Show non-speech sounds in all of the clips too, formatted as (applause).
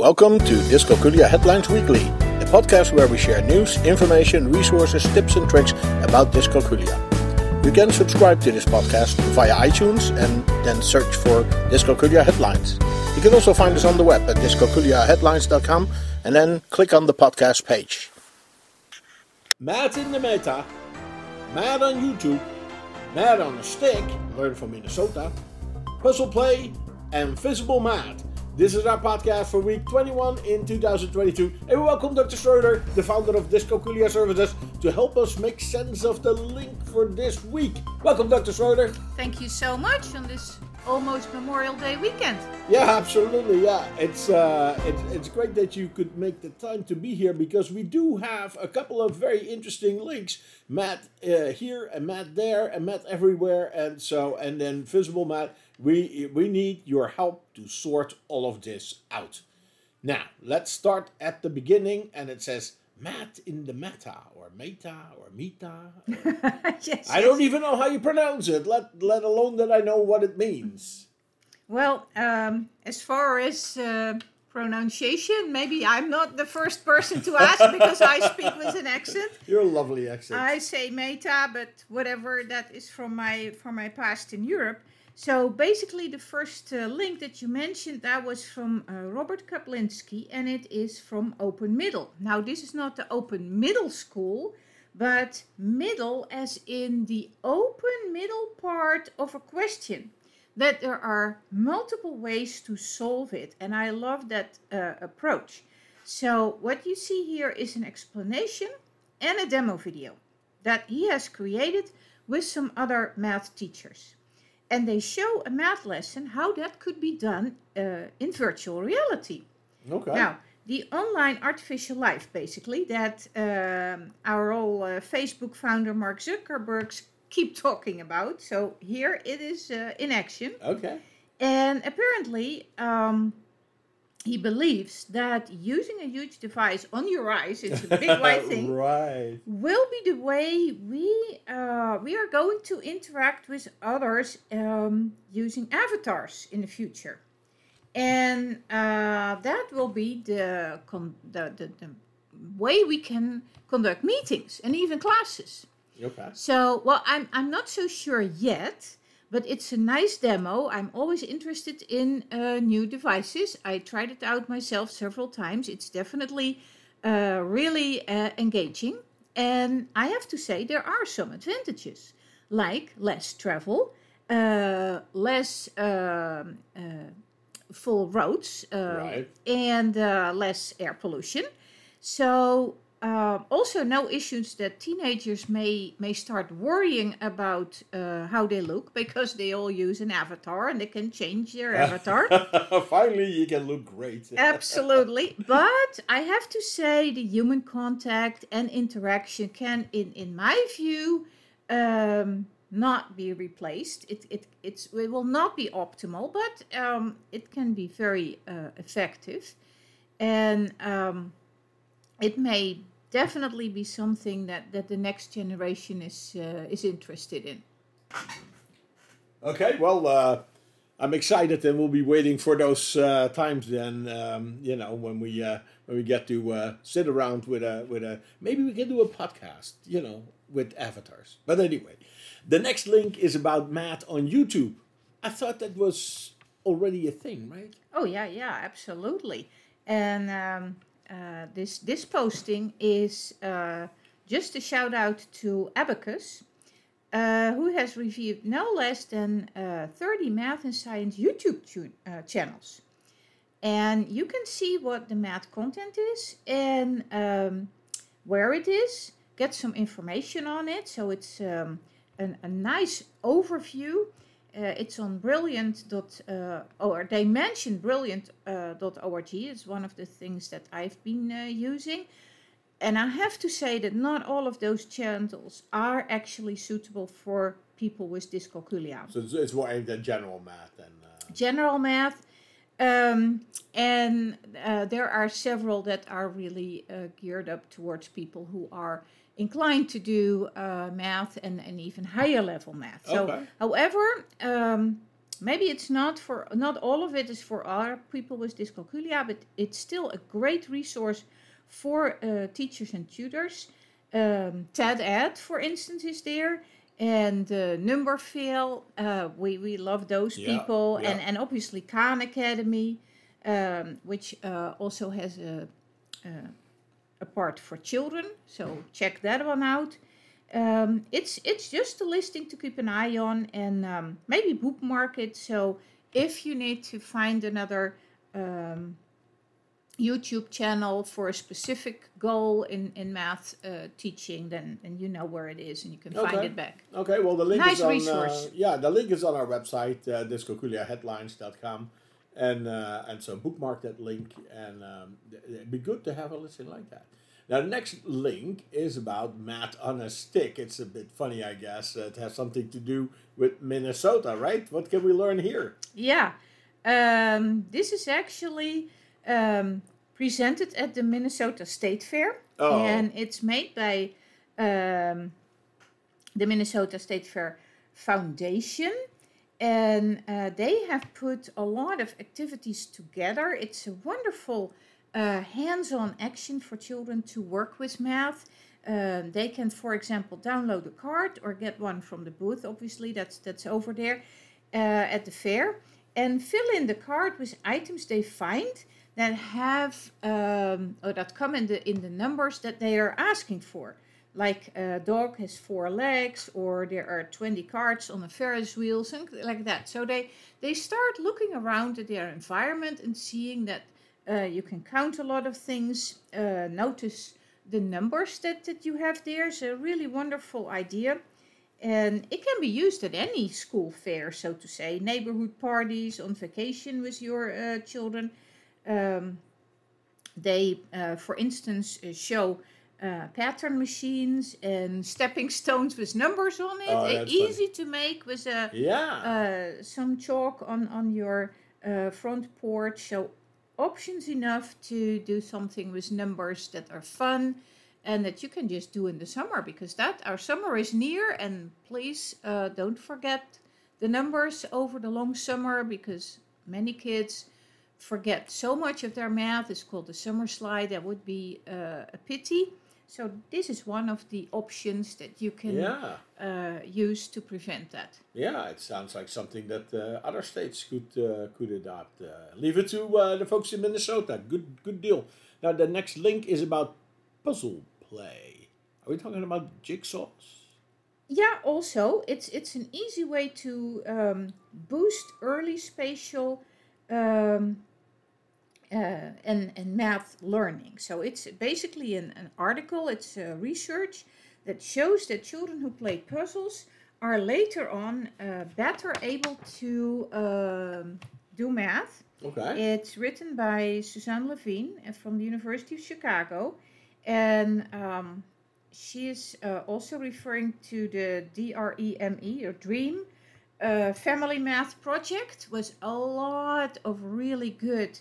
Welcome to Dyscalculia Headlines Weekly, a podcast where we share news, information, resources, tips, and tricks about dyscalculia. You can subscribe to this podcast via iTunes and then search for Dyscalculia Headlines. You can also find us on the web at dyscalculiaheadlines.com and then click on the podcast page. Math in the Meta, Math on YouTube, Math on a Stick, learn from Minnesota, Puzzle Play, and Visible Math. This is our podcast for week 21 in 2022, and we welcome Dr. Schroeder, the founder of Dyscalculia Services, to help us make sense of the link for this week. Welcome, Dr. Schroeder. Thank you so much on this almost Memorial Day weekend. Yeah, absolutely. Yeah, it's uh, it's it's great that you could make the time to be here because we do have a couple of very interesting links. Math uh, here and Math there and Math everywhere, and so and then visible Math. We we need your help to sort all of this out. Now let's start at the beginning, and it says Math in the meta or meta or meta. (laughs) yes, I don't even know how you pronounce it. Let let alone that I know what it means. Well, um, as far as uh, pronunciation, maybe I'm not the first person to ask (laughs) because I speak with an accent. You're a lovely accent. I say meta, but whatever that is from my from my past in Europe. So basically, the first uh, link that you mentioned that was from uh, Robert Kaplinsky, and it is from Open Middle. Now, this is not the Open Middle School, but middle as in the open middle part of a question. That there are multiple ways to solve it, and I love that uh, approach. So, what you see here is an explanation and a demo video that he has created with some other math teachers and they show a math lesson how that could be done uh, in virtual reality. Okay. Now, the online artificial life, basically, that um, our old uh, Facebook founder Mark Zuckerberg keep talking about. So here it is uh, in action. Okay. And apparently, um, he believes that using a huge device on your eyes, it's a (laughs) big white thing, right. will be the way we uh, we are going to interact with others um, using avatars in the future, and uh, that will be the, con- the, the the way we can conduct meetings and even classes. Okay. So, well, I'm I'm not so sure yet but it's a nice demo. I'm always interested in uh, new devices. I tried it out myself several times. It's definitely uh, really uh, engaging. And I have to say, there are some advantages, like less travel, uh, less um, uh, full roads, uh, Right. and less air pollution. So uh, also, no issues that teenagers may may start worrying about uh, how they look because they all use an avatar and they can change their (laughs) avatar. Finally, you can look great. (laughs) Absolutely, but I have to say the human contact and interaction can, in in my view, um, not be replaced. It it it's it will not be optimal, but um, it can be very uh, effective, and um, it may definitely be something that, that the next generation is uh, is interested in. Okay, well, uh, I'm excited, and we'll be waiting for those uh, times. Then, um, you know, when we uh, when we get to uh, sit around with a with a maybe we can do a podcast, you know, with avatars. But anyway, the next link is about Math on YouTube. I thought that was already a thing, right? Oh yeah, yeah, absolutely. And um, uh, this this posting is uh, just a shout out to Abakcus, uh, who has reviewed no less than uh, 30 math and science YouTube tu- uh, channels. And you can see what the math content is and um, where it is, get some information on it. So it's um, an, a nice overview. Uh, it's on brilliant. Dot, uh, or they mention brilliant.org. it's one of the things that I've been uh, using. And I have to say that not all of those channels are actually suitable for people with dyscalculia. So it's, it's more aimed at general math and. Uh, General math. Um, and uh, there are several that are really uh, geared up towards people who are inclined to do uh, math and, and even higher level math. So, Okay. however, um, maybe it's not for not all of it is for our people with dyscalculia, but it's still a great resource for uh, teachers and tutors. Um, TED Ed, for instance, is there, and uh, Numberphile. Uh, we we love those Yeah, people, yeah. and and obviously Khan Academy, um, which uh, also has a, a a part for children. So check that one out. Um, it's it's just a listing to keep an eye on and um, maybe bookmark it. So if you need to find another um, YouTube channel for a specific goal in in math uh, teaching, then then you know where it is and you can find it back. Okay, well the link Nice is on resource. Uh, yeah, the link is on our website, uh, dyscalculiaheadlines.com. And uh, and so bookmark that link and um, it'd be good to have a listen like that. Now the next link is about math on a stick. It's a bit funny, I guess. Uh, it has something to do with Minnesota, right? What can we learn here? Yeah, um, this is actually um, presented at the Minnesota State Fair, Oh. and it's made by um, the Minnesota State Fair Foundation. And uh, they have put a lot of activities together. It's a wonderful uh, hands on action for children to work with math. Um, they can, for example, download a card or get one from the booth. Obviously, that's that's over there uh, at the fair, and fill in the card with items they find that have um, or that come in the in the numbers that they are asking for. Like a dog has four legs, or there are twenty cards on a Ferris wheel, something like that. So they they start looking around at their environment and seeing that uh, you can count a lot of things. Uh, notice the numbers that, that you have there. It's a really wonderful idea. And it can be used at any school fair, so to say, neighborhood parties, on vacation with your uh, children. Um, they, uh, for instance, uh, show uh, pattern machines and stepping stones with numbers on it. Oh, easy to make with a Yeah. uh, some chalk on on your uh, front porch. So options enough to do something with numbers that are fun and that you can just do in the summer because that our summer is near. And please uh, don't forget the numbers over the long summer because many kids forget so much of their math. It's called the summer slide. That would be uh, a pity. So this is one of the options that you can Yeah. uh, use to prevent that. Yeah, it sounds like something that uh, other states could uh, could adopt. Uh, leave it to uh, the folks in Minnesota. Good good deal. Now the next link is about puzzle play. Are we talking about jigsaws? Yeah, also it's it's an easy way to um, boost early spatial um, uh, and and math learning. So it's basically an, an article. It's uh, research that shows that children who play puzzles are later on uh, better able to um, do math. Okay. It's written by Suzanne Levine uh, from the University of Chicago, and um, she is uh, also referring to the DREME or Dream uh, Family Math Project. Was a lot of really good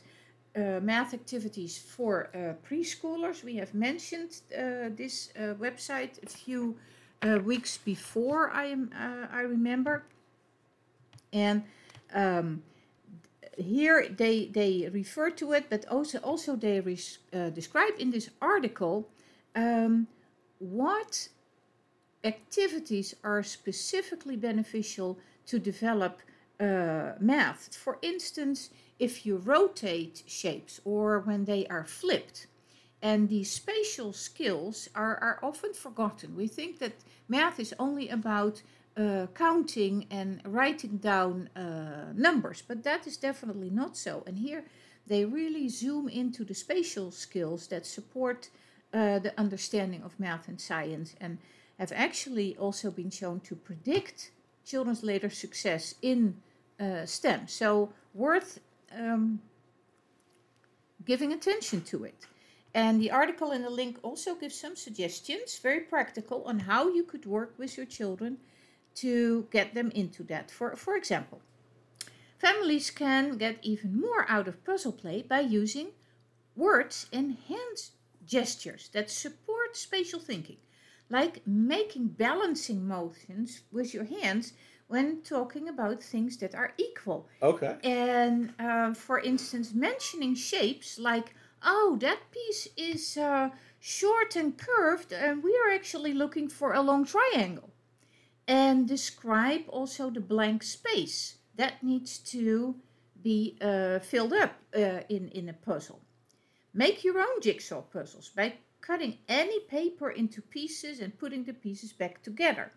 uh, math activities for uh, preschoolers. We have mentioned uh, this website a few weeks before. I am I remember, and. Um, here they they refer to it, but also also they res, describe in this article um, what activities are specifically beneficial to develop math. For instance, if you rotate shapes or when they are flipped. And these spatial skills are, are often forgotten. We think that math is only about uh, counting and writing down uh, numbers, but that is definitely not so. And here they really zoom into the spatial skills that support uh, the understanding of math and science and have actually also been shown to predict children's later success in uh, STEM. So, worth um, giving attention to it. And the article in the link also gives some suggestions, very practical, on how you could work with your children to get them into that. For, for example, families can get even more out of puzzle play by using words and hand gestures that support spatial thinking, like making balancing motions with your hands when talking about things that are equal. Okay. And uh, for instance, mentioning shapes like, oh, that piece is uh, short and curved, and we are actually looking for a long triangle. And describe also the blank space that needs to be uh, filled up uh, in, in a puzzle. Make your own jigsaw puzzles by cutting any paper into pieces and putting the pieces back together.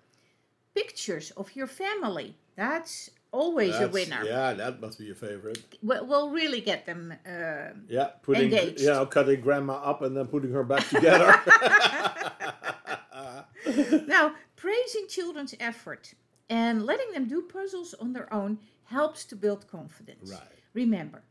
Pictures of your family, that's always That's- a winner. Yeah, that must be your favorite. We'll, we'll really get them. Uh, Yeah, putting Engaged. you know, cutting grandma up and then putting her back together. (laughs) now, praising children's effort and letting them do puzzles on their own helps to build confidence. right. Remember,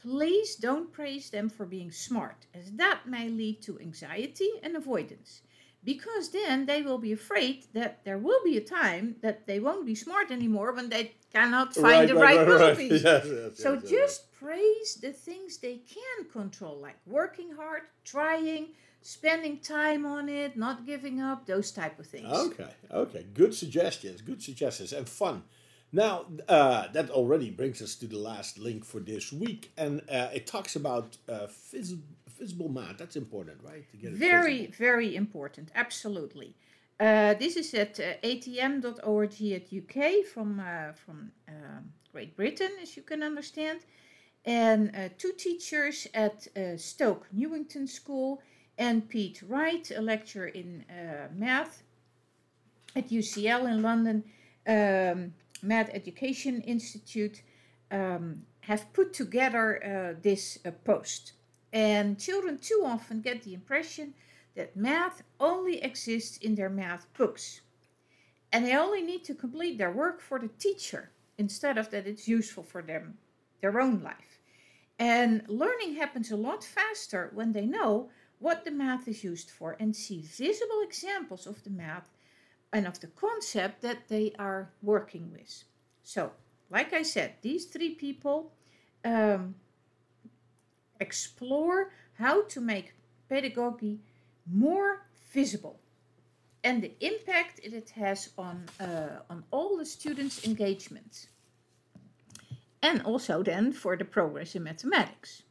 please don't praise them for being smart, as that may lead to anxiety and avoidance. Because then they will be afraid that there will be a time that they won't be smart anymore when they cannot find the right, puzzle piece. (laughs) Yes, yes, So yes, just praise the things they can control, like working hard, trying, spending time on it, not giving up, those type of things. Okay, okay. Good suggestions, good suggestions, and fun. Now, uh, that already brings us to the last link for this week, and uh, it talks about uh, That's important, right? To get Very, visible. very important, absolutely. Uh, this is at uh, atm.org at UK from, uh, from um Great Britain, as you can understand. And uh, two teachers at uh, Stoke Newington School and Pete Wright, a lecturer in uh, math at UCL in London, um, Math Education Institute, um, have put together uh, this uh, post. And children too often get the impression that math only exists in their math books. And they only need to complete their work for the teacher instead of that it's useful for them, their own life. And learning happens a lot faster when they know what the math is used for and see visible examples of the math and of the concept that they are working with. So, like I said, these three people um, explore how to make pedagogy more visible and the impact it has on, uh, on all the students' engagement. And also then for the progress in mathematics.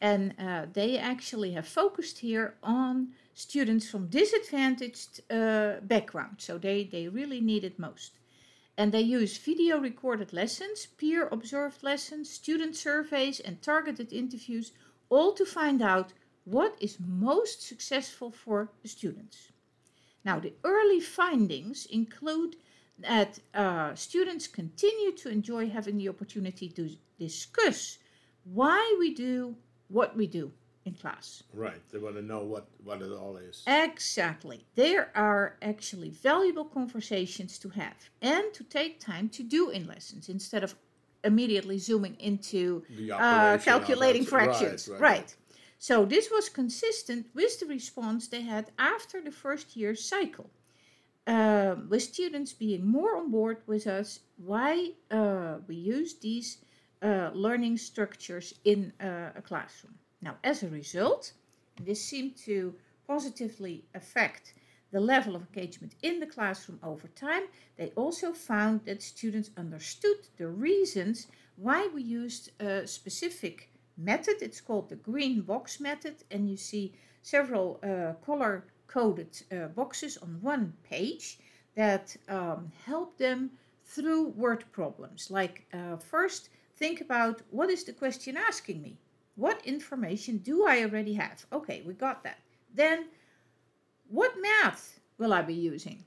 And uh, they actually have focused here on students from disadvantaged uh, backgrounds. So they, they really need it most. And they use video recorded lessons, peer observed lessons, student surveys, and targeted interviews, all to find out what is most successful for the students. Now, the early findings include that uh, students continue to enjoy having the opportunity to discuss why we do what we do in class. Right. They want to know what, what it all is. Exactly. There are actually valuable conversations to have and to take time to do in lessons instead of immediately zooming into uh, calculating fractions. Right, Right, right, right. So this was consistent with the response they had after the first year cycle, um, with students being more on board with us why uh, we use these uh, learning structures in uh, a classroom. Now, as a result, this seemed to positively affect the level of engagement in the classroom over time. They also found that students understood the reasons why we used a specific method. It's called the green box method, and you see several uh, color coded uh, boxes on one page that um, help them through word problems. Like, uh, first, think about what is the question asking me? What information do I already have? Okay, we got that. Then, what math will I be using?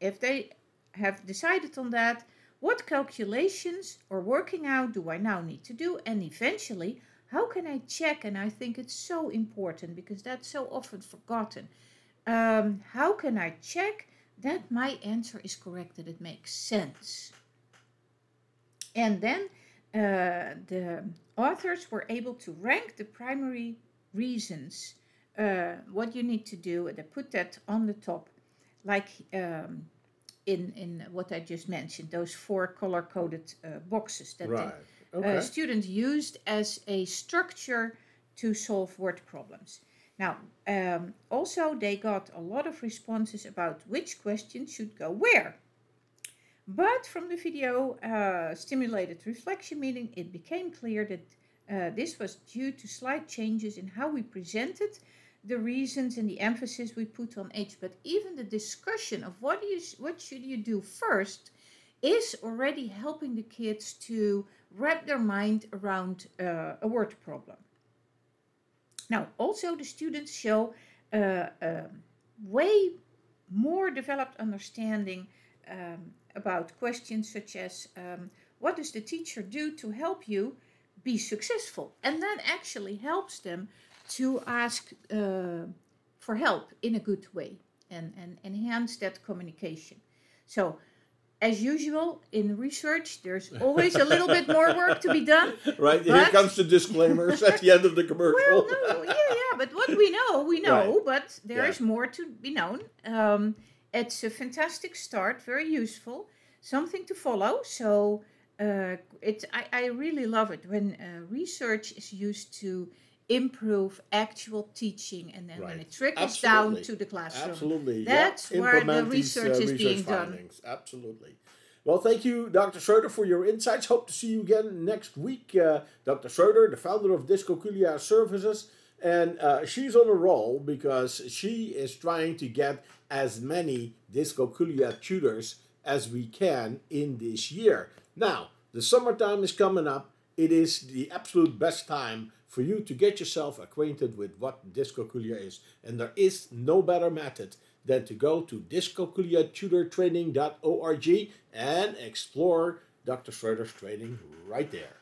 If they have decided on that, what calculations or working out do I now need to do? And eventually, how can I check? And I think it's so important because that's so often forgotten. Um, how can I check that my answer is correct, that it makes sense? And then uh, the authors were able to rank the primary reasons uh, what you need to do, and they put that on the top, like um, in in what I just mentioned, those four color coded uh, boxes that Right. the Okay. uh, students used as a structure to solve word problems. Now, um, also they got a lot of responses about which question should go where. But from the video uh, stimulated reflection meeting, it became clear that uh, this was due to slight changes in how we presented the reasons and the emphasis we put on age. But even the discussion of what you what should you do first is already helping the kids to wrap their mind around uh, a word problem. Now, also the students show uh, a way more developed understanding um, about questions such as um, what does the teacher do to help you be successful? And that actually helps them to ask uh, for help in a good way and, and enhance that communication. So, as usual in research, there's always a little bit more work to be done. (laughs) Right, here comes the disclaimers at the end of the commercial. Well, no, yeah, yeah, but what we know, we know, right. but there yeah. is more to be known. Um, it's a fantastic start, very useful, something to follow. So uh, it, I, I really love it when uh, research is used to improve actual teaching and then right. when it trickles Absolutely. down to the classroom. Absolutely. That's yeah. where the research these, uh, is research being findings. done. Absolutely. Well, thank you, Dr. Schroeder, for your insights. Hope to see you again next week. Uh, Dr. Schroeder, the founder of Dyscalculia Services, and uh, she's on a roll because she is trying to get as many Dyscalculia tutors as we can in this year. Now, the summertime is coming up. It is the absolute best time for you to get yourself acquainted with what dyscalculia is. And there is no better method than to go to dyscalculiatutortraining.org and explore Dr. Schroeder's training right there.